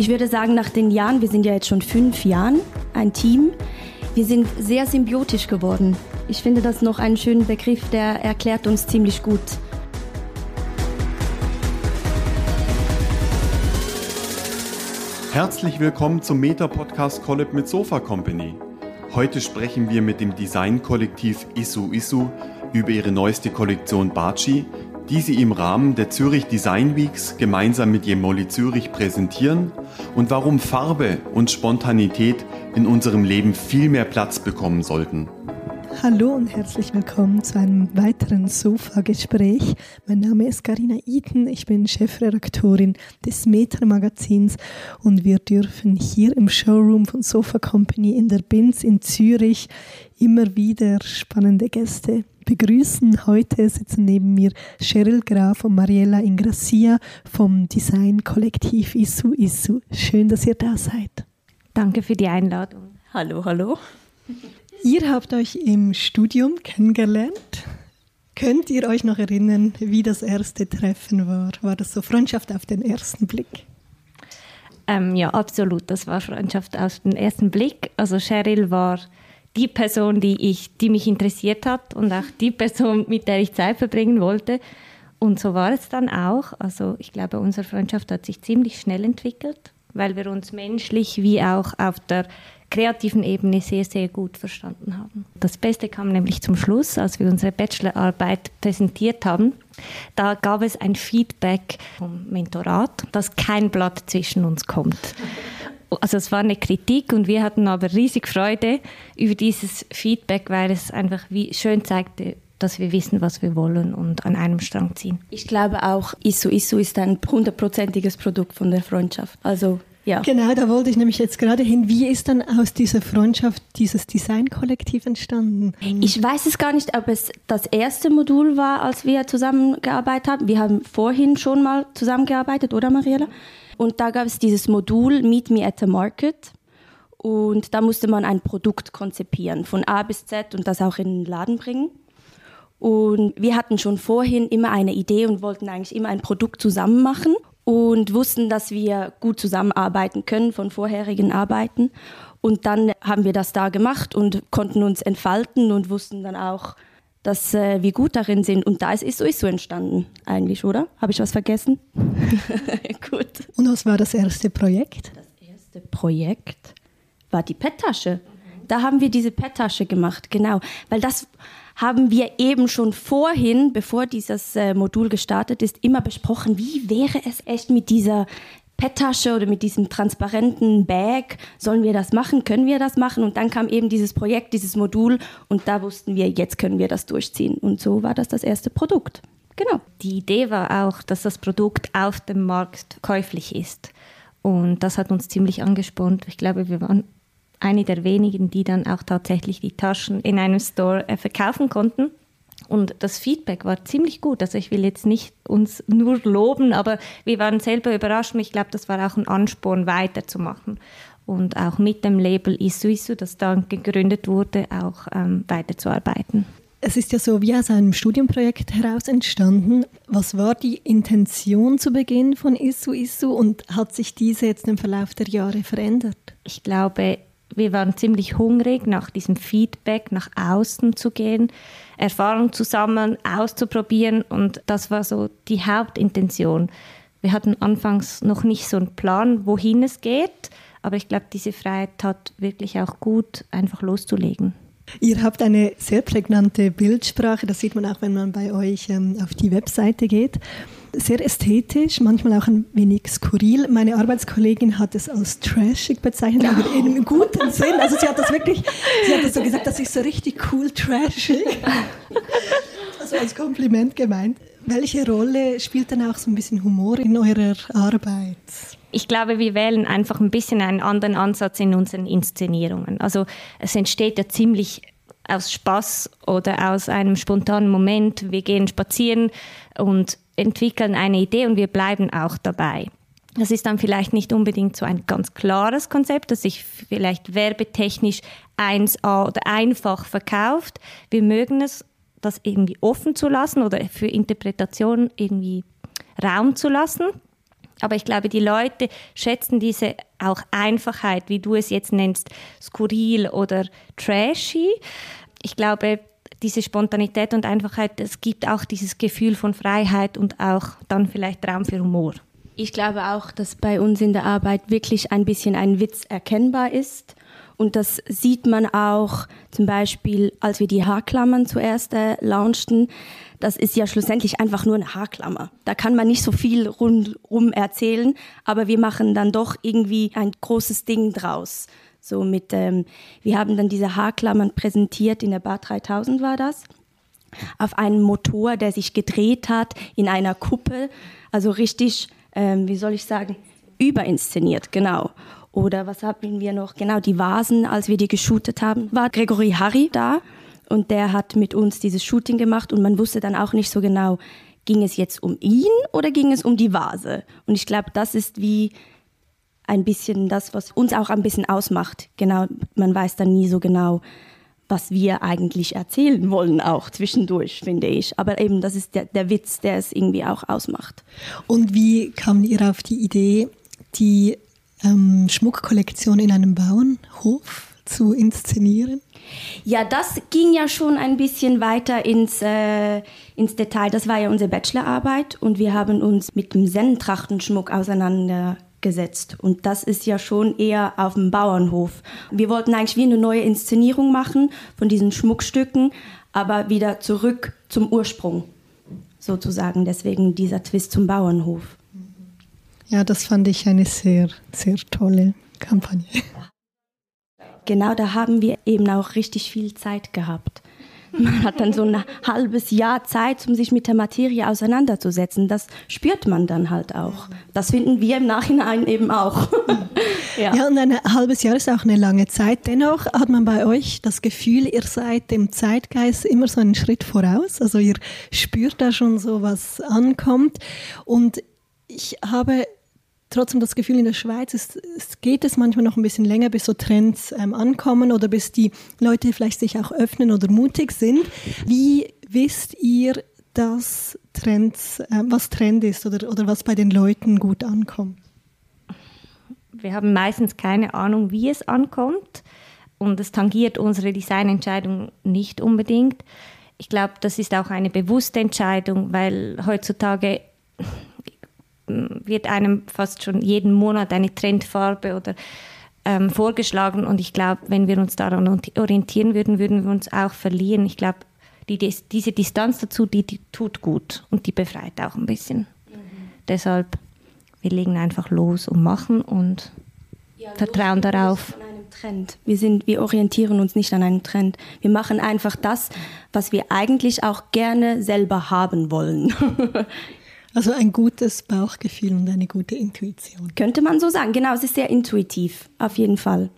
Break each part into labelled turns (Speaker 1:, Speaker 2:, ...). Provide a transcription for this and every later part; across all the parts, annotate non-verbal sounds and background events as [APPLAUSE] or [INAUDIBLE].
Speaker 1: Ich würde sagen, nach den Jahren, wir sind ja jetzt schon fünf Jahren ein Team, wir sind sehr symbiotisch geworden. Ich finde das noch einen schönen Begriff, der erklärt uns ziemlich gut.
Speaker 2: Herzlich willkommen zum Meta-Podcast Collab mit Sofa Company. Heute sprechen wir mit dem Designkollektiv Isu Isu über ihre neueste Kollektion Baci, die sie im Rahmen der Zürich Design Weeks gemeinsam mit Jemoli Zürich präsentieren und warum Farbe und Spontanität in unserem Leben viel mehr Platz bekommen sollten.
Speaker 3: Hallo und herzlich willkommen zu einem weiteren Sofa-Gespräch. Mein Name ist Karina Eaton, ich bin Chefredaktorin des Meter Magazins und wir dürfen hier im Showroom von Sofa Company in der Binz in Zürich immer wieder spannende Gäste begrüßen. Heute sitzen neben mir Cheryl Graf und Mariella Ingrassia vom Design-Kollektiv Isu Isu. Schön, dass ihr da seid.
Speaker 4: Danke für die Einladung.
Speaker 1: Hallo, hallo.
Speaker 3: Ihr habt euch im Studium kennengelernt. Könnt ihr euch noch erinnern, wie das erste Treffen war? War das so Freundschaft auf den ersten Blick?
Speaker 4: Ähm, ja, absolut. Das war Freundschaft auf den ersten Blick. Also Cheryl war die Person, die, ich, die mich interessiert hat und auch die Person, mit der ich Zeit verbringen wollte. Und so war es dann auch. Also ich glaube, unsere Freundschaft hat sich ziemlich schnell entwickelt, weil wir uns menschlich wie auch auf der kreativen Ebene sehr, sehr gut verstanden haben. Das Beste kam nämlich zum Schluss, als wir unsere Bachelorarbeit präsentiert haben. Da gab es ein Feedback vom Mentorat, dass kein Blatt zwischen uns kommt. Also es war eine Kritik und wir hatten aber riesig Freude über dieses Feedback, weil es einfach wie schön zeigte, dass wir wissen, was wir wollen und an einem Strang ziehen.
Speaker 1: Ich glaube auch, Isu Isu ist ein hundertprozentiges Produkt von der Freundschaft. Also ja.
Speaker 3: Genau, da wollte ich nämlich jetzt gerade hin. Wie ist dann aus dieser Freundschaft dieses Designkollektiv entstanden?
Speaker 1: Ich weiß es gar nicht, ob es das erste Modul war, als wir zusammengearbeitet haben. Wir haben vorhin schon mal zusammengearbeitet, oder Mariella? Und da gab es dieses Modul Meet Me at the Market. Und da musste man ein Produkt konzipieren, von A bis Z und das auch in den Laden bringen. Und wir hatten schon vorhin immer eine Idee und wollten eigentlich immer ein Produkt zusammen machen und wussten, dass wir gut zusammenarbeiten können von vorherigen Arbeiten. Und dann haben wir das da gemacht und konnten uns entfalten und wussten dann auch, dass äh, wir gut darin sind. Und da ist so entstanden, eigentlich, oder? Habe ich was vergessen? [LAUGHS]
Speaker 3: gut. Und was war das erste Projekt?
Speaker 1: Das erste Projekt war die PET-Tasche. Da haben wir diese PET-Tasche gemacht, genau. Weil das haben wir eben schon vorhin, bevor dieses äh, Modul gestartet ist, immer besprochen, wie wäre es echt mit dieser PET-Tasche oder mit diesem transparenten Bag, sollen wir das machen, können wir das machen? Und dann kam eben dieses Projekt, dieses Modul und da wussten wir, jetzt können wir das durchziehen. Und so war das das erste Produkt. Genau.
Speaker 4: Die Idee war auch, dass das Produkt auf dem Markt käuflich ist. Und das hat uns ziemlich angespornt. Ich glaube, wir waren eine der wenigen, die dann auch tatsächlich die Taschen in einem Store äh, verkaufen konnten. Und das Feedback war ziemlich gut. Also ich will jetzt nicht uns nur loben, aber wir waren selber überrascht und ich glaube, das war auch ein Ansporn, weiterzumachen. Und auch mit dem Label Isuisu, das dann gegründet wurde, auch ähm, weiterzuarbeiten.
Speaker 3: Es ist ja so wie aus einem Studienprojekt heraus entstanden. Was war die Intention zu Beginn von Isu Isu und hat sich diese jetzt im Verlauf der Jahre verändert?
Speaker 4: Ich glaube, wir waren ziemlich hungrig nach diesem Feedback, nach außen zu gehen, Erfahrung zu sammeln, auszuprobieren und das war so die Hauptintention. Wir hatten anfangs noch nicht so einen Plan, wohin es geht, aber ich glaube, diese Freiheit hat wirklich auch gut, einfach loszulegen.
Speaker 3: Ihr habt eine sehr prägnante Bildsprache, das sieht man auch, wenn man bei euch ähm, auf die Webseite geht sehr ästhetisch, manchmal auch ein wenig skurril. Meine Arbeitskollegin hat es als trashig bezeichnet, aber in einem guten Sinn. Also sie hat das wirklich, sie hat das so gesagt, das ist so richtig cool trashig. Also als Kompliment gemeint. Welche Rolle spielt dann auch so ein bisschen Humor in eurer Arbeit?
Speaker 4: Ich glaube, wir wählen einfach ein bisschen einen anderen Ansatz in unseren Inszenierungen. Also es entsteht ja ziemlich aus Spaß oder aus einem spontanen Moment. Wir gehen spazieren und entwickeln eine Idee und wir bleiben auch dabei. Das ist dann vielleicht nicht unbedingt so ein ganz klares Konzept, das sich vielleicht werbetechnisch 1a oder einfach verkauft. Wir mögen es, das irgendwie offen zu lassen oder für Interpretation irgendwie Raum zu lassen. Aber ich glaube, die Leute schätzen diese auch Einfachheit, wie du es jetzt nennst, skurril oder trashy. Ich glaube, diese Spontanität und Einfachheit, es gibt auch dieses Gefühl von Freiheit und auch dann vielleicht Raum für Humor.
Speaker 1: Ich glaube auch, dass bei uns in der Arbeit wirklich ein bisschen ein Witz erkennbar ist. Und das sieht man auch zum Beispiel, als wir die Haarklammern zuerst äh, launchten. Das ist ja schlussendlich einfach nur eine Haarklammer. Da kann man nicht so viel rundrum erzählen, aber wir machen dann doch irgendwie ein großes Ding draus. So mit, ähm, wir haben dann diese Haarklammern präsentiert, in der Bar 3000 war das, auf einem Motor, der sich gedreht hat, in einer Kuppel, also richtig, ähm, wie soll ich sagen, überinszeniert, genau. Oder was haben wir noch? Genau, die Vasen, als wir die geshootet haben, war Gregory Harry da und der hat mit uns dieses Shooting gemacht und man wusste dann auch nicht so genau, ging es jetzt um ihn oder ging es um die Vase? Und ich glaube, das ist wie ein bisschen das, was uns auch ein bisschen ausmacht. Genau, man weiß dann nie so genau, was wir eigentlich erzählen wollen, auch zwischendurch, finde ich. Aber eben, das ist der, der Witz, der es irgendwie auch ausmacht.
Speaker 3: Und wie kam ihr auf die Idee, die ähm, Schmuckkollektion in einem Bauernhof zu inszenieren?
Speaker 1: Ja, das ging ja schon ein bisschen weiter ins, äh, ins Detail. Das war ja unsere Bachelorarbeit und wir haben uns mit dem Sennentrachtenschmuck auseinandergesetzt gesetzt. Und das ist ja schon eher auf dem Bauernhof. Wir wollten eigentlich wie eine neue Inszenierung machen von diesen Schmuckstücken, aber wieder zurück zum Ursprung sozusagen. Deswegen dieser Twist zum Bauernhof.
Speaker 3: Ja, das fand ich eine sehr, sehr tolle Kampagne.
Speaker 1: Genau, da haben wir eben auch richtig viel Zeit gehabt. Man hat dann so ein halbes Jahr Zeit, um sich mit der Materie auseinanderzusetzen. Das spürt man dann halt auch. Das finden wir im Nachhinein eben auch. [LAUGHS]
Speaker 3: ja. ja, und ein halbes Jahr ist auch eine lange Zeit. Dennoch hat man bei euch das Gefühl, ihr seid dem Zeitgeist immer so einen Schritt voraus. Also ihr spürt da schon so, was ankommt. Und ich habe trotzdem das Gefühl, in der Schweiz ist, es geht es manchmal noch ein bisschen länger, bis so Trends ähm, ankommen oder bis die Leute vielleicht sich auch öffnen oder mutig sind. Wie wisst ihr, dass Trends, äh, was Trend ist oder, oder was bei den Leuten gut ankommt?
Speaker 4: Wir haben meistens keine Ahnung, wie es ankommt und es tangiert unsere Designentscheidung nicht unbedingt. Ich glaube, das ist auch eine bewusste Entscheidung, weil heutzutage wird einem fast schon jeden Monat eine Trendfarbe oder ähm, vorgeschlagen und ich glaube, wenn wir uns daran orientieren würden, würden wir uns auch verlieren. Ich glaube, die, diese Distanz dazu, die, die, tut gut und die befreit auch ein bisschen. Mhm. Deshalb, wir legen einfach los und machen und ja, vertrauen darauf.
Speaker 1: Trend. Wir, sind, wir orientieren uns nicht an einem Trend. Wir machen einfach das, was wir eigentlich auch gerne selber haben wollen. [LAUGHS]
Speaker 3: Also ein gutes Bauchgefühl und eine gute Intuition.
Speaker 1: Könnte man so sagen. Genau, es ist sehr intuitiv, auf jeden Fall.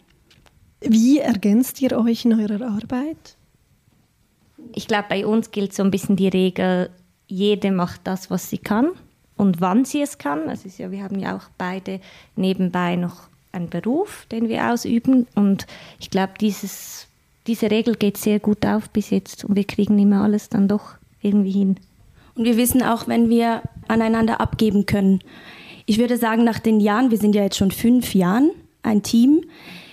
Speaker 3: Wie ergänzt ihr euch in eurer Arbeit?
Speaker 4: Ich glaube, bei uns gilt so ein bisschen die Regel, jede macht das, was sie kann und wann sie es kann. Also ja, wir haben ja auch beide nebenbei noch einen Beruf, den wir ausüben. Und ich glaube, diese Regel geht sehr gut auf bis jetzt und wir kriegen immer alles dann doch irgendwie hin.
Speaker 1: Und wir wissen auch, wenn wir aneinander abgeben können. Ich würde sagen, nach den Jahren, wir sind ja jetzt schon fünf Jahren ein Team,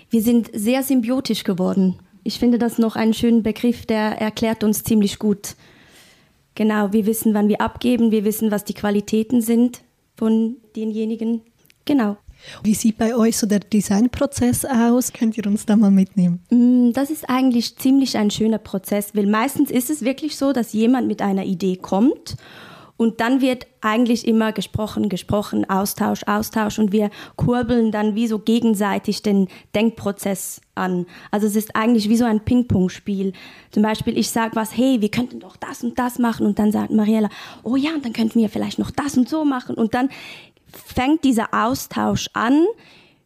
Speaker 1: wir sind sehr symbiotisch geworden. Ich finde das noch einen schönen Begriff, der erklärt uns ziemlich gut. Genau, wir wissen, wann wir abgeben, wir wissen, was die Qualitäten sind von denjenigen. Genau.
Speaker 3: Wie sieht bei euch so der Designprozess aus? Könnt ihr uns da mal mitnehmen?
Speaker 1: Mm, das ist eigentlich ziemlich ein schöner Prozess, weil meistens ist es wirklich so, dass jemand mit einer Idee kommt und dann wird eigentlich immer gesprochen, gesprochen, Austausch, Austausch und wir kurbeln dann wie so gegenseitig den Denkprozess an. Also es ist eigentlich wie so ein Ping-Pong-Spiel. Zum Beispiel, ich sage was, hey, wir könnten doch das und das machen und dann sagt Mariella, oh ja, und dann könnten wir vielleicht noch das und so machen und dann fängt dieser Austausch an.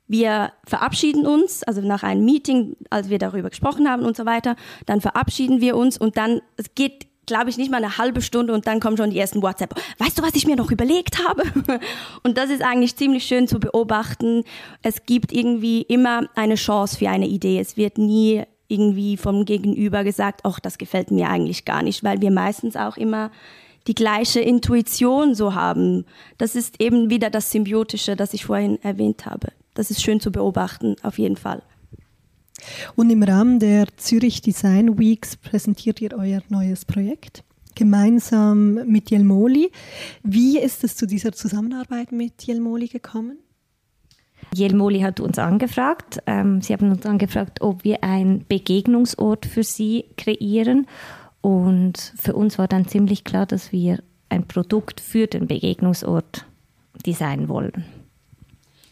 Speaker 1: Wir verabschieden uns, also nach einem Meeting, als wir darüber gesprochen haben und so weiter, dann verabschieden wir uns und dann, es geht glaube ich, nicht mal eine halbe Stunde und dann kommen schon die ersten WhatsApp. Weißt du, was ich mir noch überlegt habe? [LAUGHS] Und das ist eigentlich ziemlich schön zu beobachten. Es gibt irgendwie immer eine Chance für eine Idee. Es wird nie irgendwie vom Gegenüber gesagt, ach, das gefällt mir eigentlich gar nicht, weil wir meistens auch immer die gleiche Intuition so haben. Das ist eben wieder das Symbiotische, das ich vorhin erwähnt habe. Das ist schön zu beobachten, auf jeden Fall.
Speaker 3: Und im Rahmen der Zürich Design Weeks präsentiert ihr euer neues Projekt gemeinsam mit Jelmoli. Wie ist es zu dieser Zusammenarbeit mit Jelmoli gekommen?
Speaker 4: Jelmoli hat uns angefragt. Ähm, sie haben uns angefragt, ob wir einen Begegnungsort für sie kreieren. Und für uns war dann ziemlich klar, dass wir ein Produkt für den Begegnungsort designen wollen.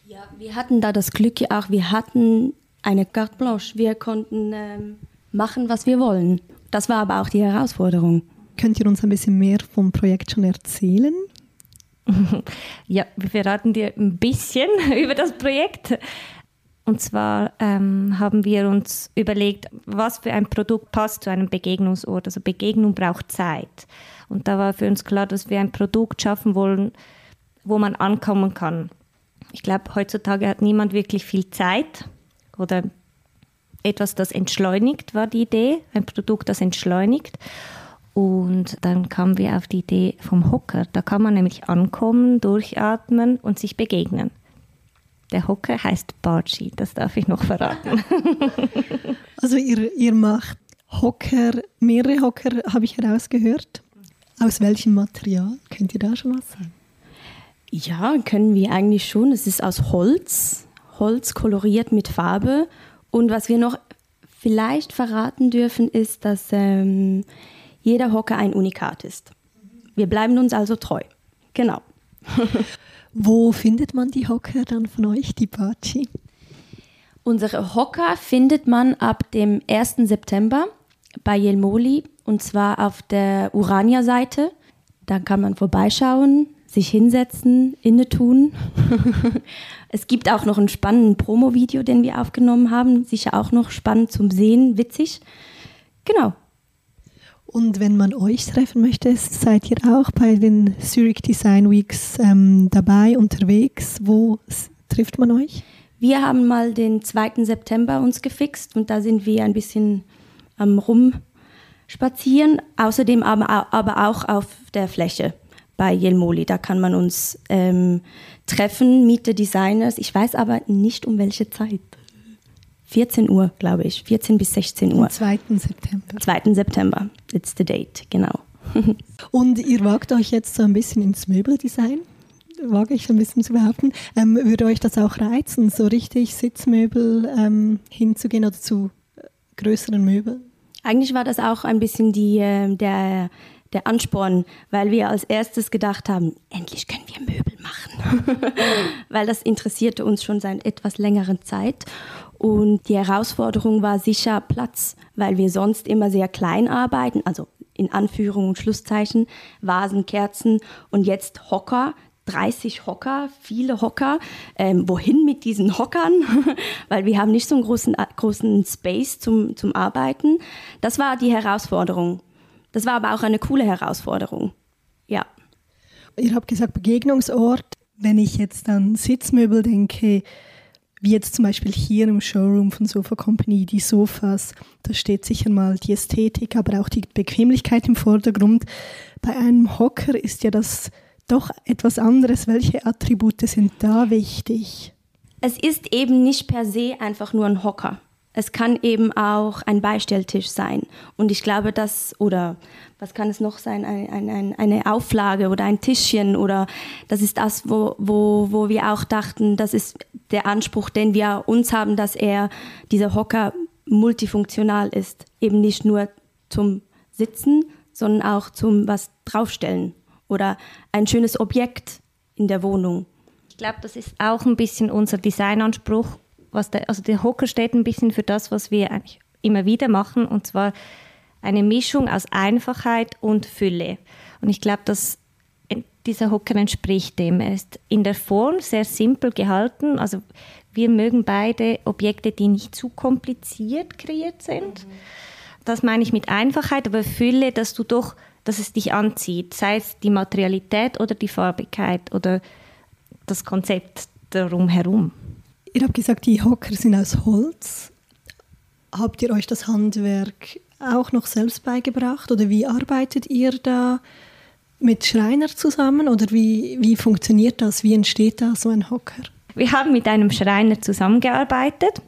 Speaker 1: Ja, wir hatten da das Glück auch, wir hatten eine carte blanche. Wir konnten ähm, machen, was wir wollen. Das war aber auch die Herausforderung.
Speaker 3: Könnt ihr uns ein bisschen mehr vom Projekt schon erzählen? [LAUGHS]
Speaker 4: Ja, wir verraten dir ein bisschen [LAUGHS] über das Projekt. Und zwar ähm, haben wir uns überlegt, was für ein Produkt passt zu einem Begegnungsort. Also Begegnung braucht Zeit. Und da war für uns klar, dass wir ein Produkt schaffen wollen, wo man ankommen kann. Ich glaube, heutzutage hat niemand wirklich viel Zeit oder etwas, das entschleunigt, war die Idee. Ein Produkt, das entschleunigt. Und dann kamen wir auf die Idee vom Hocker. Da kann man nämlich ankommen, durchatmen und sich begegnen. Der Hocker heißt Barci, das darf ich noch verraten. [LAUGHS] [LAUGHS]
Speaker 3: also ihr, ihr macht Hocker, mehrere Hocker habe ich herausgehört. Aus welchem Material? Könnt ihr da schon was sagen?
Speaker 1: Ja, können wir eigentlich schon. Es ist aus Holz, Holz koloriert mit Farbe. Und was wir noch vielleicht verraten dürfen, ist, dass ähm, jeder Hocker ein Unikat ist. Wir bleiben uns also treu. Genau. [LAUGHS]
Speaker 3: Wo findet man die Hocker dann von euch, die Baci?
Speaker 1: Unsere Hocker findet man ab dem 1. September bei Jelmoli und zwar auf der Urania-Seite. Da kann man vorbeischauen, sich hinsetzen, inne tun. [LAUGHS] es gibt auch noch ein spannendes Promo-Video, den wir aufgenommen haben. Sicher auch noch spannend zum Sehen, witzig. Genau.
Speaker 3: Und wenn man euch treffen möchte, seid ihr auch bei den Zurich Design Weeks ähm, dabei, unterwegs. Wo trifft man euch?
Speaker 1: Wir haben mal den 2. September uns gefixt und da sind wir ein bisschen am Rumspazieren. Außerdem aber, aber auch auf der Fläche bei Jelmoli. Da kann man uns ähm, treffen, Miete Designers. Ich weiß aber nicht um welche Zeit. 14 Uhr, glaube ich. 14 bis 16 Uhr. Am
Speaker 3: 2. September.
Speaker 1: 2. September. It's the date, genau. [LAUGHS]
Speaker 3: Und ihr wagt euch jetzt so ein bisschen ins Möbeldesign? Wage ich ein bisschen zu behaupten. Ähm, würde euch das auch reizen, so richtig Sitzmöbel ähm, hinzugehen oder zu äh, größeren Möbeln?
Speaker 1: Eigentlich war das auch ein bisschen die, äh, der, der Ansporn, weil wir als erstes gedacht haben, endlich können wir Möbel machen. [LAUGHS] weil das interessierte uns schon seit etwas längeren Zeit. Und die Herausforderung war sicher Platz, weil wir sonst immer sehr klein arbeiten, also in Anführung und Schlusszeichen, Vasen, Kerzen und jetzt Hocker, 30 Hocker, viele Hocker. Ähm, wohin mit diesen Hockern? [LAUGHS] Weil wir haben nicht so einen großen, großen Space zum, zum Arbeiten. Das war die Herausforderung. Das war aber auch eine coole Herausforderung. Ja.
Speaker 3: Ihr habt gesagt Begegnungsort. Wenn ich jetzt an Sitzmöbel denke, wie jetzt zum Beispiel hier im Showroom von Sofa Company, die Sofas, da steht sicher mal die Ästhetik, aber auch die Bequemlichkeit im Vordergrund. Bei einem Hocker ist ja das doch etwas anderes. Welche Attribute sind da wichtig?
Speaker 1: Es ist eben nicht per se einfach nur ein Hocker. Es kann eben auch ein Beistelltisch sein. Und ich glaube, das, oder was kann es noch sein, ein, ein, eine Auflage oder ein Tischchen oder das ist das, wo, wo, wo wir auch dachten, das ist der Anspruch, den wir uns haben, dass er, dieser Hocker, multifunktional ist. Eben nicht nur zum Sitzen, sondern auch zum was draufstellen oder ein schönes Objekt in der Wohnung.
Speaker 4: Ich glaube, das ist auch ein bisschen unser Designanspruch was der, also der Hocker steht ein bisschen für das, was wir eigentlich immer wieder machen, und zwar eine Mischung aus Einfachheit und Fülle. Und ich glaube, dass dieser Hocker entspricht dem. Er ist in der Form sehr simpel gehalten. Also wir mögen beide Objekte, die nicht zu kompliziert kreiert sind. Mhm. Das meine ich mit Einfachheit, aber Fülle, dass du doch, dass es dich anzieht, sei es die Materialität oder die Farbigkeit oder das Konzept darum herum.
Speaker 3: Ihr habt gesagt, die Hocker sind aus Holz. Habt ihr euch das Handwerk auch noch selbst beigebracht oder wie arbeitet ihr da mit Schreiner zusammen oder wie, wie funktioniert das? Wie entsteht da so ein Hocker?
Speaker 4: Wir haben mit einem Schreiner zusammengearbeitet.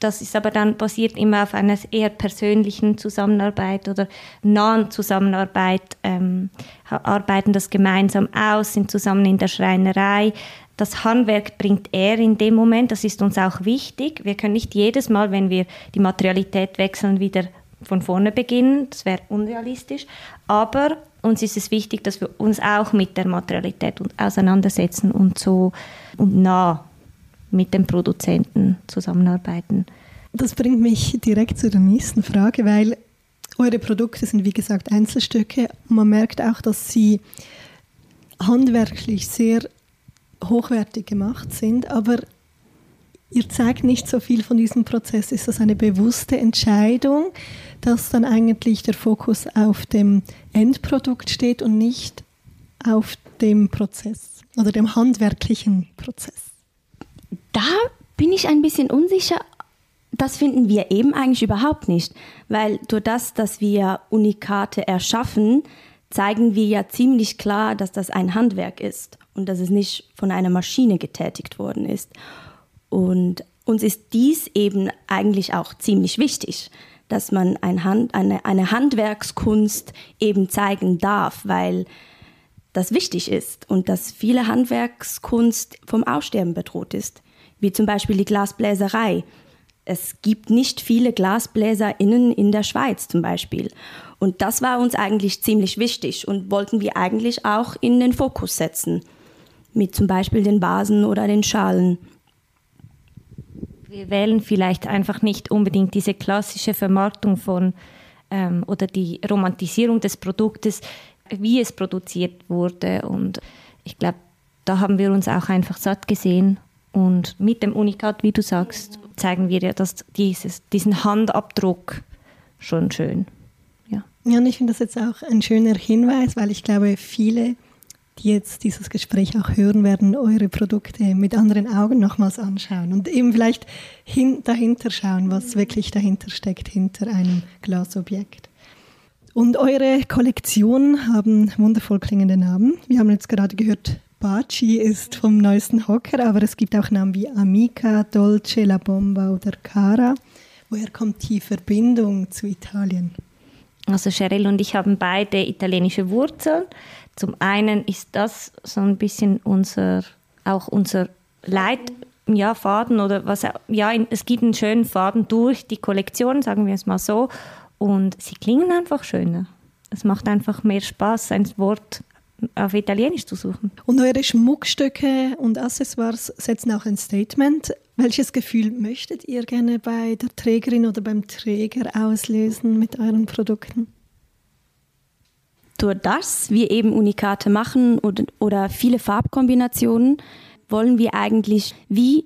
Speaker 4: Das ist aber dann basiert immer auf einer eher persönlichen Zusammenarbeit oder nahen Zusammenarbeit, ähm, arbeiten das gemeinsam aus, sind zusammen in der Schreinerei. Das Handwerk bringt er in dem Moment, das ist uns auch wichtig. Wir können nicht jedes Mal, wenn wir die Materialität wechseln, wieder von vorne beginnen, das wäre unrealistisch. Aber uns ist es wichtig, dass wir uns auch mit der Materialität auseinandersetzen und so und nah mit dem Produzenten zusammenarbeiten.
Speaker 3: Das bringt mich direkt zu der nächsten Frage, weil eure Produkte sind wie gesagt Einzelstücke. Man merkt auch, dass sie handwerklich sehr hochwertig gemacht sind, aber ihr zeigt nicht so viel von diesem Prozess. Ist das eine bewusste Entscheidung, dass dann eigentlich der Fokus auf dem Endprodukt steht und nicht auf dem Prozess oder dem handwerklichen Prozess?
Speaker 1: Da bin ich ein bisschen unsicher. Das finden wir eben eigentlich überhaupt nicht, weil durch das, dass wir Unikate erschaffen, zeigen wir ja ziemlich klar, dass das ein Handwerk ist und dass es nicht von einer Maschine getätigt worden ist. Und uns ist dies eben eigentlich auch ziemlich wichtig, dass man ein Hand, eine, eine Handwerkskunst eben zeigen darf, weil das wichtig ist und dass viele Handwerkskunst vom Aussterben bedroht ist, wie zum Beispiel die Glasbläserei. Es gibt nicht viele GlasbläserInnen in der Schweiz zum Beispiel. Und das war uns eigentlich ziemlich wichtig und wollten wir eigentlich auch in den Fokus setzen, mit zum Beispiel den Vasen oder den Schalen.
Speaker 4: Wir wählen vielleicht einfach nicht unbedingt diese klassische Vermarktung von ähm, oder die Romantisierung des Produktes, wie es produziert wurde. Und ich glaube, da haben wir uns auch einfach satt gesehen. Und mit dem Unikat, wie du sagst, zeigen wir ja dass dieses, diesen Handabdruck schon schön.
Speaker 3: Ja, ja und ich finde das jetzt auch ein schöner Hinweis, weil ich glaube, viele die jetzt dieses Gespräch auch hören werden, eure Produkte mit anderen Augen nochmals anschauen und eben vielleicht hin, dahinter schauen, was wirklich dahinter steckt, hinter einem Glasobjekt. Und eure Kollektionen haben wundervoll klingende Namen. Wir haben jetzt gerade gehört, Baci ist vom neuesten Hocker, aber es gibt auch Namen wie Amica, Dolce, La Bomba oder Cara. Woher kommt die Verbindung zu Italien?
Speaker 4: Also Cheryl und ich haben beide italienische Wurzeln. Zum einen ist das so ein bisschen unser, auch unser Leitfaden ja, oder was, ja, es gibt einen schönen Faden durch die Kollektion, sagen wir es mal so. Und sie klingen einfach schöner. Es macht einfach mehr Spaß, ein Wort auf Italienisch zu suchen.
Speaker 3: Und eure Schmuckstücke und Accessoires setzen auch ein Statement. Welches Gefühl möchtet ihr gerne bei der Trägerin oder beim Träger auslösen mit euren Produkten?
Speaker 1: durch das wir eben Unikate machen oder, oder viele Farbkombinationen, wollen wir eigentlich wie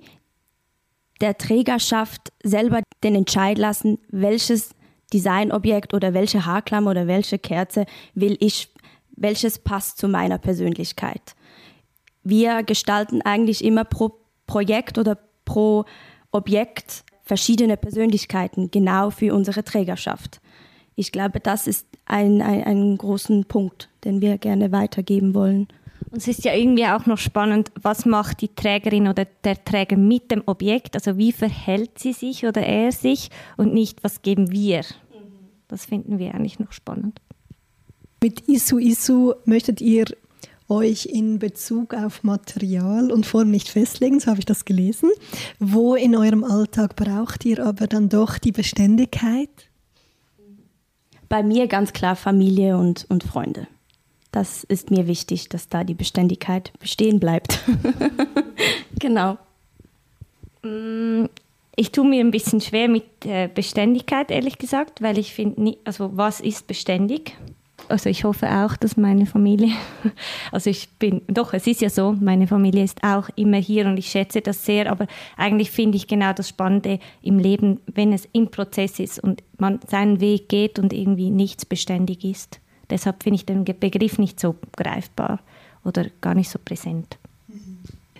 Speaker 1: der Trägerschaft selber den Entscheid lassen, welches Designobjekt oder welche Haarklammer oder welche Kerze will ich, welches passt zu meiner Persönlichkeit. Wir gestalten eigentlich immer pro Projekt oder pro Objekt verschiedene Persönlichkeiten genau für unsere Trägerschaft. Ich glaube, das ist ein, ein, ein großen Punkt, den wir gerne weitergeben wollen.
Speaker 4: Und es ist ja irgendwie auch noch spannend, was macht die Trägerin oder der Träger mit dem Objekt? Also wie verhält sie sich oder er sich und nicht, was geben wir? Das finden wir eigentlich noch spannend.
Speaker 3: Mit Isu Isu möchtet ihr euch in Bezug auf Material und Form nicht festlegen, so habe ich das gelesen. Wo in eurem Alltag braucht ihr aber dann doch die Beständigkeit?
Speaker 1: bei mir ganz klar Familie und, und Freunde. Das ist mir wichtig, dass da die Beständigkeit bestehen bleibt. [LAUGHS] genau.
Speaker 4: Mm, ich tue mir ein bisschen schwer mit Beständigkeit, ehrlich gesagt, weil ich finde, also was ist beständig? Also ich hoffe auch, dass meine Familie, [LAUGHS] also ich bin, doch, es ist ja so, meine Familie ist auch immer hier und ich schätze das sehr, aber eigentlich finde ich genau das Spannende im Leben, wenn es im Prozess ist und man seinen Weg geht und irgendwie nichts beständig ist. Deshalb finde ich den Begriff nicht so greifbar oder gar nicht so präsent.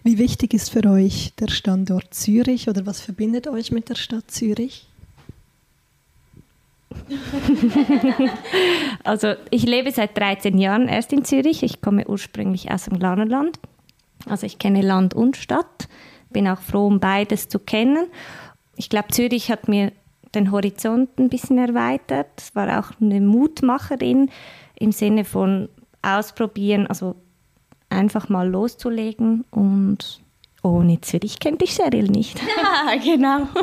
Speaker 3: Wie wichtig ist für euch der Standort Zürich oder was verbindet euch mit der Stadt Zürich? [LAUGHS]
Speaker 4: also ich lebe seit 13 Jahren erst in Zürich. Ich komme ursprünglich aus dem Glarnerland. Also ich kenne Land und Stadt. Bin auch froh, um beides zu kennen. Ich glaube, Zürich hat mir den Horizont ein bisschen erweitert. Es war auch eine Mutmacherin im Sinne von ausprobieren, also einfach mal loszulegen und ohne Zürich kennt ich Cheryl nicht. [LAUGHS]
Speaker 1: Ja, genau. [LAUGHS]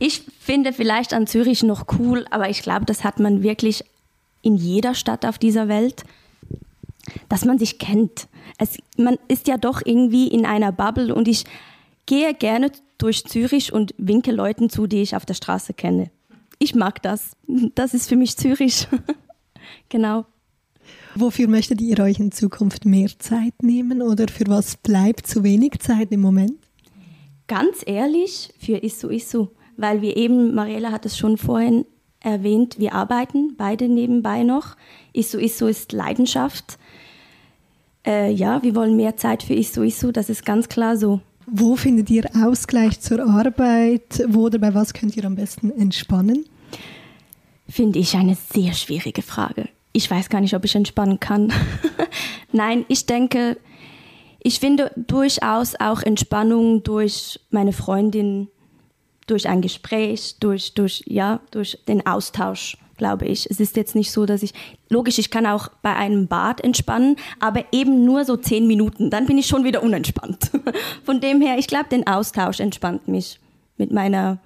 Speaker 1: Ich finde vielleicht an Zürich noch cool, aber ich glaube, das hat man wirklich in jeder Stadt auf dieser Welt, dass man sich kennt. Es, man ist ja doch irgendwie in einer Bubble und ich gehe gerne durch Zürich und winke Leuten zu, die ich auf der Straße kenne. Ich mag das. Das ist für mich Zürich. [LAUGHS] genau.
Speaker 3: Wofür möchtet ihr euch in Zukunft mehr Zeit nehmen oder für was bleibt zu wenig Zeit im Moment?
Speaker 1: Ganz ehrlich, für Issu Issu weil wir eben, Mariella hat es schon vorhin erwähnt, wir arbeiten beide nebenbei noch. Isso Isso ist Leidenschaft. Äh, ja, wir wollen mehr Zeit für Isso Isso, das ist ganz klar so.
Speaker 3: Wo findet ihr Ausgleich zur Arbeit? Wo oder bei was könnt ihr am besten entspannen?
Speaker 1: Finde ich eine sehr schwierige Frage. Ich weiß gar nicht, ob ich entspannen kann. [LAUGHS] Nein, ich denke, ich finde durchaus auch Entspannung durch meine Freundin, durch ein Gespräch, durch, durch, ja, durch den Austausch, glaube ich. Es ist jetzt nicht so, dass ich, logisch, ich kann auch bei einem Bad entspannen, aber eben nur so zehn Minuten, dann bin ich schon wieder unentspannt. [LAUGHS] Von dem her, ich glaube, den Austausch entspannt mich mit meiner,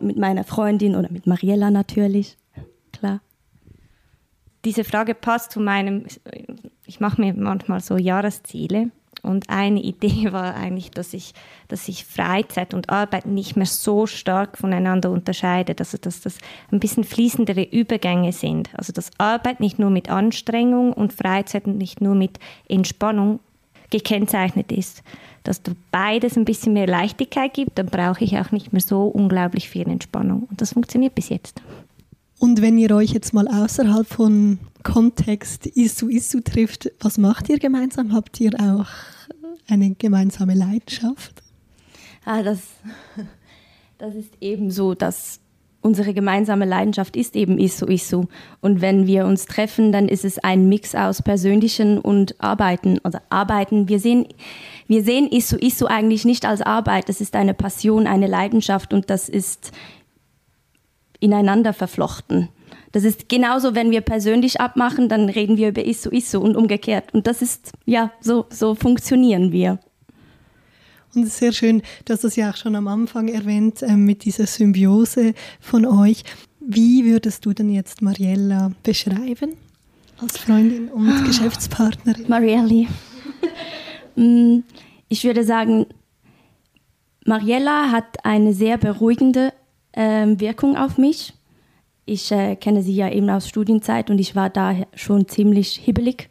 Speaker 1: mit meiner Freundin oder mit Mariella natürlich, klar.
Speaker 4: Diese Frage passt zu meinem, ich mache mir manchmal so Jahresziele und eine Idee [LAUGHS] war eigentlich, dass ich, dass ich Freizeit und Arbeit nicht mehr so stark voneinander unterscheide, also dass das ein bisschen fließendere Übergänge sind. Also dass Arbeit nicht nur mit Anstrengung und Freizeit nicht nur mit Entspannung gekennzeichnet ist. Dass du beides ein bisschen mehr Leichtigkeit gibt, dann brauche ich auch nicht mehr so unglaublich viel Entspannung. Und das funktioniert bis jetzt.
Speaker 3: Und wenn ihr euch jetzt mal außerhalb von Kontext Isu Isu trifft, was macht ihr gemeinsam? Habt ihr auch eine gemeinsame Leidenschaft?
Speaker 1: Ah, das, das ist eben so, dass unsere gemeinsame Leidenschaft ist eben Isu Isu. Und wenn wir uns treffen, dann ist es ein Mix aus Persönlichen und Arbeiten. Also Arbeiten, wir sehen, wir sehen Isu Isu eigentlich nicht als Arbeit. Das ist eine Passion, eine Leidenschaft und das ist ineinander verflochten. Das ist genauso, wenn wir persönlich abmachen, dann reden wir über Isso Isso und umgekehrt. Und das ist, ja, so, so funktionieren wir.
Speaker 3: Und es ist sehr schön, dass das ja auch schon am Anfang erwähnt, äh, mit dieser Symbiose von euch. Wie würdest du denn jetzt Mariella beschreiben als Freundin und oh. [GASPS] Geschäftspartnerin?
Speaker 1: Marielli. [LAUGHS] Mm, ich würde sagen, Mariella hat eine sehr beruhigende äh, Wirkung auf mich. Ich äh, kenne sie ja eben aus Studienzeit und ich war da schon ziemlich hibbelig.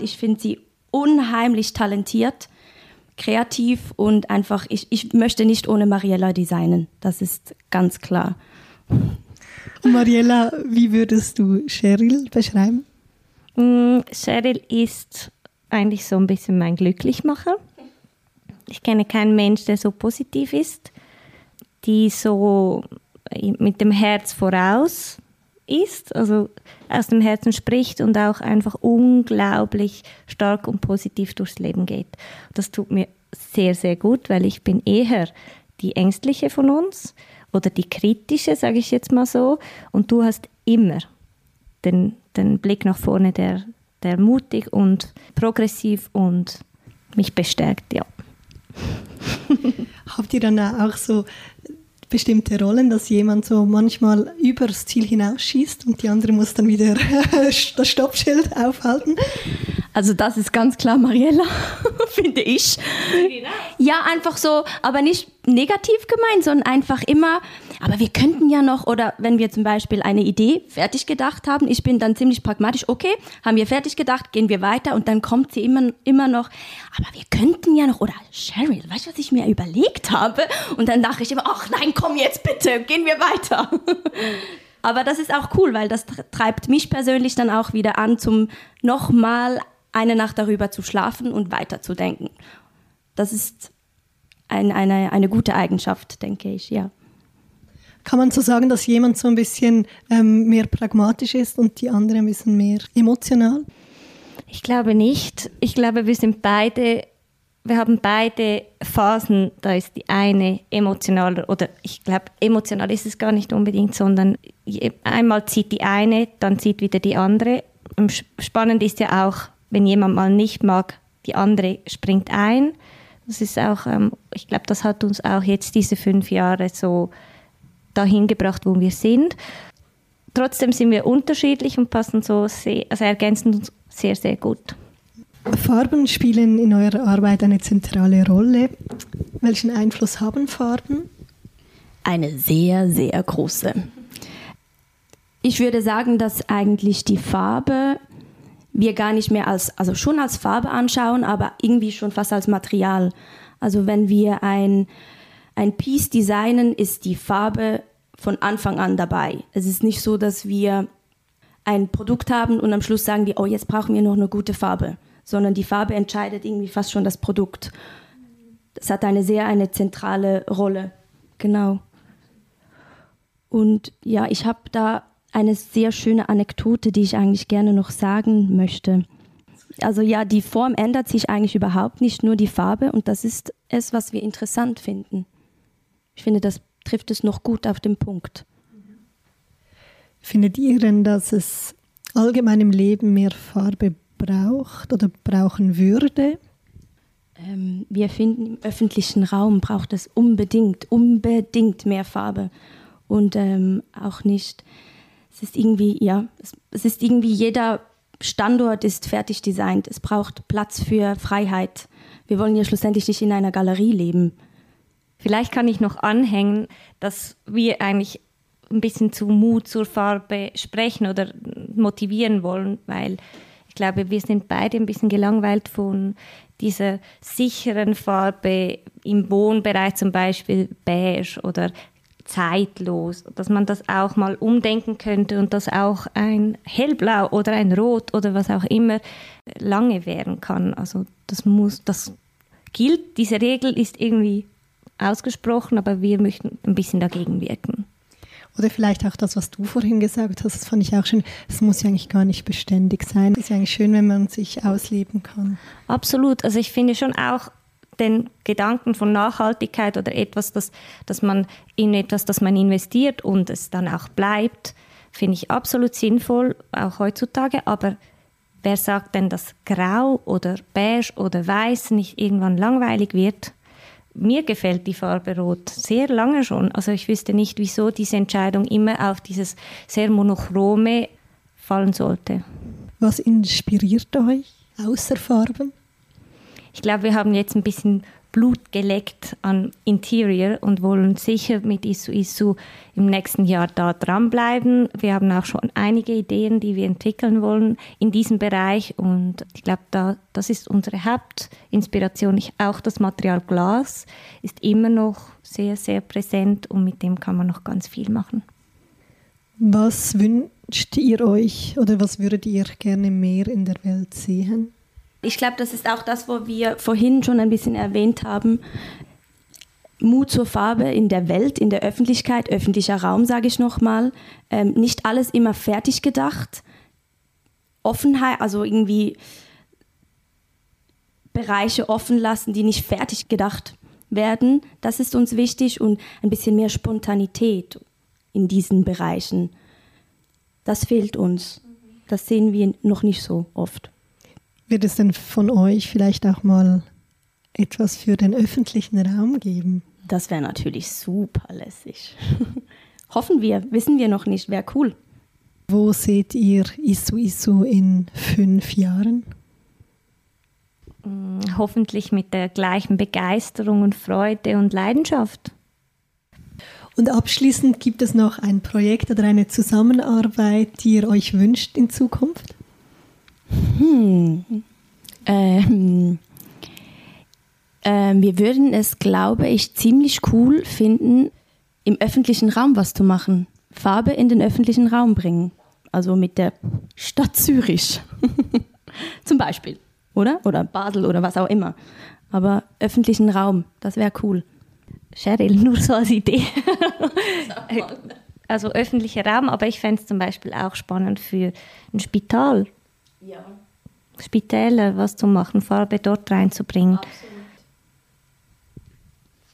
Speaker 1: Ich finde sie unheimlich talentiert, kreativ und einfach, ich, ich möchte nicht ohne Mariella designen. Das ist ganz klar.
Speaker 3: Mariella, wie würdest du Cheryl beschreiben?
Speaker 4: Mm, Cheryl ist eigentlich so ein bisschen mein Glücklichmacher. Ich kenne keinen Mensch, der so positiv ist, die so mit dem Herz voraus ist, also aus dem Herzen spricht und auch einfach unglaublich stark und positiv durchs Leben geht. Das tut mir sehr, sehr gut, weil ich bin eher die Ängstliche von uns oder die Kritische, sage ich jetzt mal so. Und du hast immer den, den Blick nach vorne, der, der mutig und progressiv und mich bestärkt, ja. [LAUGHS]
Speaker 3: Habt ihr dann auch so bestimmte Rollen, dass jemand so manchmal übers Ziel hinausschießt und die andere muss dann wieder [LAUGHS] das Stoppschild aufhalten.
Speaker 1: Also das ist ganz klar Mariella, [LAUGHS] finde ich. Ja, einfach so, aber nicht negativ gemeint, sondern einfach immer, aber wir könnten ja noch, oder wenn wir zum Beispiel eine Idee fertig gedacht haben, ich bin dann ziemlich pragmatisch, okay, haben wir fertig gedacht, gehen wir weiter und dann kommt sie immer, immer noch, aber wir könnten ja noch, oder Cheryl, weißt du, was ich mir überlegt habe? Und dann dachte ich immer, ach nein, komm jetzt bitte, gehen wir weiter. [LAUGHS] aber das ist auch cool, weil das treibt mich persönlich dann auch wieder an, zum nochmal eine Nacht darüber zu schlafen und weiterzudenken. Das ist ein, eine, eine gute Eigenschaft, denke ich, ja.
Speaker 3: Kann man so sagen, dass jemand so ein bisschen ähm, mehr pragmatisch ist und die andere ein bisschen mehr emotional?
Speaker 4: Ich glaube nicht. Ich glaube, wir sind beide, wir haben beide Phasen. Da ist die eine emotionaler oder ich glaube, emotional ist es gar nicht unbedingt, sondern einmal zieht die eine, dann zieht wieder die andere. Und spannend ist ja auch, wenn jemand mal nicht mag, die andere springt ein. Das ist auch, ähm, ich glaube, das hat uns auch jetzt diese fünf Jahre so dahin gebracht, wo wir sind. Trotzdem sind wir unterschiedlich und passen so sehr, also ergänzen uns sehr, sehr gut.
Speaker 3: Farben spielen in eurer Arbeit eine zentrale Rolle. Welchen Einfluss haben Farben?
Speaker 1: Eine sehr, sehr große. Ich würde sagen, dass eigentlich die Farbe wir gar nicht mehr als, also schon als Farbe anschauen, aber irgendwie schon fast als Material. Also wenn wir ein, ein Piece designen, ist die Farbe von Anfang an dabei. Es ist nicht so, dass wir ein Produkt haben und am Schluss sagen wir, oh, jetzt brauchen wir noch eine gute Farbe, sondern die Farbe entscheidet irgendwie fast schon das Produkt. Das hat eine sehr eine zentrale Rolle. Genau. Und ja, ich habe da eine sehr schöne Anekdote, die ich eigentlich gerne noch sagen möchte. Also ja, die Form ändert sich eigentlich überhaupt nicht, nur die Farbe und das ist es, was wir interessant finden. Ich finde, das trifft es noch gut auf den Punkt.
Speaker 3: Findet ihr denn, dass es allgemein im Leben mehr Farbe braucht oder brauchen würde?
Speaker 1: Ähm, wir finden, im öffentlichen Raum braucht es unbedingt, unbedingt mehr Farbe. Und ähm, auch nicht, es ist irgendwie, ja, es, es ist irgendwie jeder Standort ist fertig designt. Es braucht Platz für Freiheit. Wir wollen ja schlussendlich nicht in einer Galerie leben.
Speaker 4: Vielleicht kann ich noch anhängen, dass wir eigentlich ein bisschen zu Mut zur Farbe sprechen oder motivieren wollen, weil ich glaube, wir sind beide ein bisschen gelangweilt von dieser sicheren Farbe im Wohnbereich, zum Beispiel beige oder zeitlos, dass man das auch mal umdenken könnte und dass auch ein hellblau oder ein rot oder was auch immer lange werden kann. Also das muss, das gilt, diese Regel ist irgendwie ausgesprochen, aber wir möchten ein bisschen dagegen wirken.
Speaker 3: Oder vielleicht auch das, was du vorhin gesagt hast, das fand ich auch schön. Es muss ja eigentlich gar nicht beständig sein. Es ist ja eigentlich schön, wenn man sich ausleben kann.
Speaker 4: Absolut. Also ich finde schon auch den Gedanken von Nachhaltigkeit oder etwas, das, dass man in etwas, das man investiert und es dann auch bleibt, finde ich absolut sinnvoll, auch heutzutage. Aber wer sagt denn, dass Grau oder Beige oder Weiß nicht irgendwann langweilig wird? Mir gefällt die Farbe Rot sehr lange schon. Also ich wüsste nicht, wieso diese Entscheidung immer auf dieses sehr monochrome fallen sollte.
Speaker 3: Was inspiriert euch außer Farben?
Speaker 4: Ich glaube, wir haben jetzt ein bisschen Blut geleckt an Interior und wollen sicher mit Isu Isu im nächsten Jahr da dranbleiben. Wir haben auch schon einige Ideen, die wir entwickeln wollen in diesem Bereich und ich glaube, da, das ist unsere Hauptinspiration. Ich, auch das Material Glas ist immer noch sehr, sehr präsent und mit dem kann man noch ganz viel machen.
Speaker 3: Was wünscht ihr euch oder was würdet ihr gerne mehr in der Welt sehen?
Speaker 1: Ich glaube, das ist auch das, wo wir vorhin schon ein bisschen erwähnt haben. Mut zur Farbe in der Welt, in der Öffentlichkeit, öffentlicher Raum, sage ich nochmal. Ähm, nicht alles immer fertig gedacht. Offenheit, also irgendwie Bereiche offen lassen, die nicht fertig gedacht werden. Das ist uns wichtig und ein bisschen mehr Spontanität in diesen Bereichen. Das fehlt uns. Das sehen wir noch nicht so oft.
Speaker 3: Wird es denn von euch vielleicht auch mal etwas für den öffentlichen Raum geben?
Speaker 1: Das wäre natürlich super lässig. [LAUGHS] Hoffen wir, wissen wir noch nicht, wäre cool.
Speaker 3: Wo seht ihr Isu Isu in fünf Jahren?
Speaker 4: Hm, hoffentlich mit der gleichen Begeisterung und Freude und Leidenschaft.
Speaker 3: Und abschließend gibt es noch ein Projekt oder eine Zusammenarbeit, die ihr euch wünscht in Zukunft?
Speaker 1: Hm. Ähm, äh, wir würden es, glaube ich, ziemlich cool finden, im öffentlichen Raum was zu machen. Farbe in den öffentlichen Raum bringen. Also mit der Stadt Zürich. [LAUGHS] Zum Beispiel. Oder? Oder Basel oder was auch immer. Aber öffentlichen Raum, das wäre cool.
Speaker 4: Cheryl, nur so als Idee. [LAUGHS] also öffentlicher Raum, aber ich fände es zum Beispiel auch spannend für ein Spital. Ja. Spitäler was zu machen, Farbe dort reinzubringen. Absolut.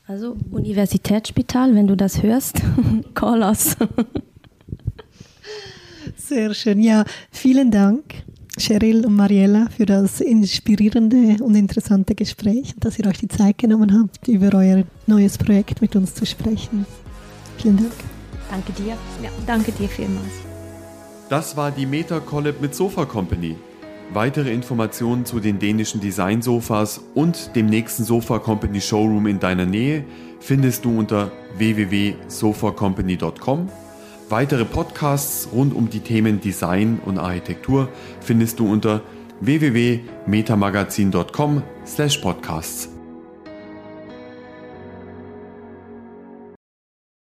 Speaker 1: Also Universitätsspital, wenn du das hörst, [LAUGHS] call us. [LAUGHS]
Speaker 3: Sehr schön. Ja, vielen Dank, Cheryl und Mariella, für das inspirierende und interessante Gespräch und dass ihr euch die Zeit genommen habt, über euer neues Projekt mit uns zu sprechen. Vielen Dank.
Speaker 4: Danke dir. Ja, danke dir vielmals.
Speaker 2: Das war die Meta Collab mit Sofa Company. Weitere Informationen zu den dänischen Design-Sofas und dem nächsten Sofa Company Showroom in deiner Nähe findest du unter www.sofacompany.com. Weitere Podcasts rund um die Themen Design und Architektur findest du unter www.metamagazin.com/podcasts.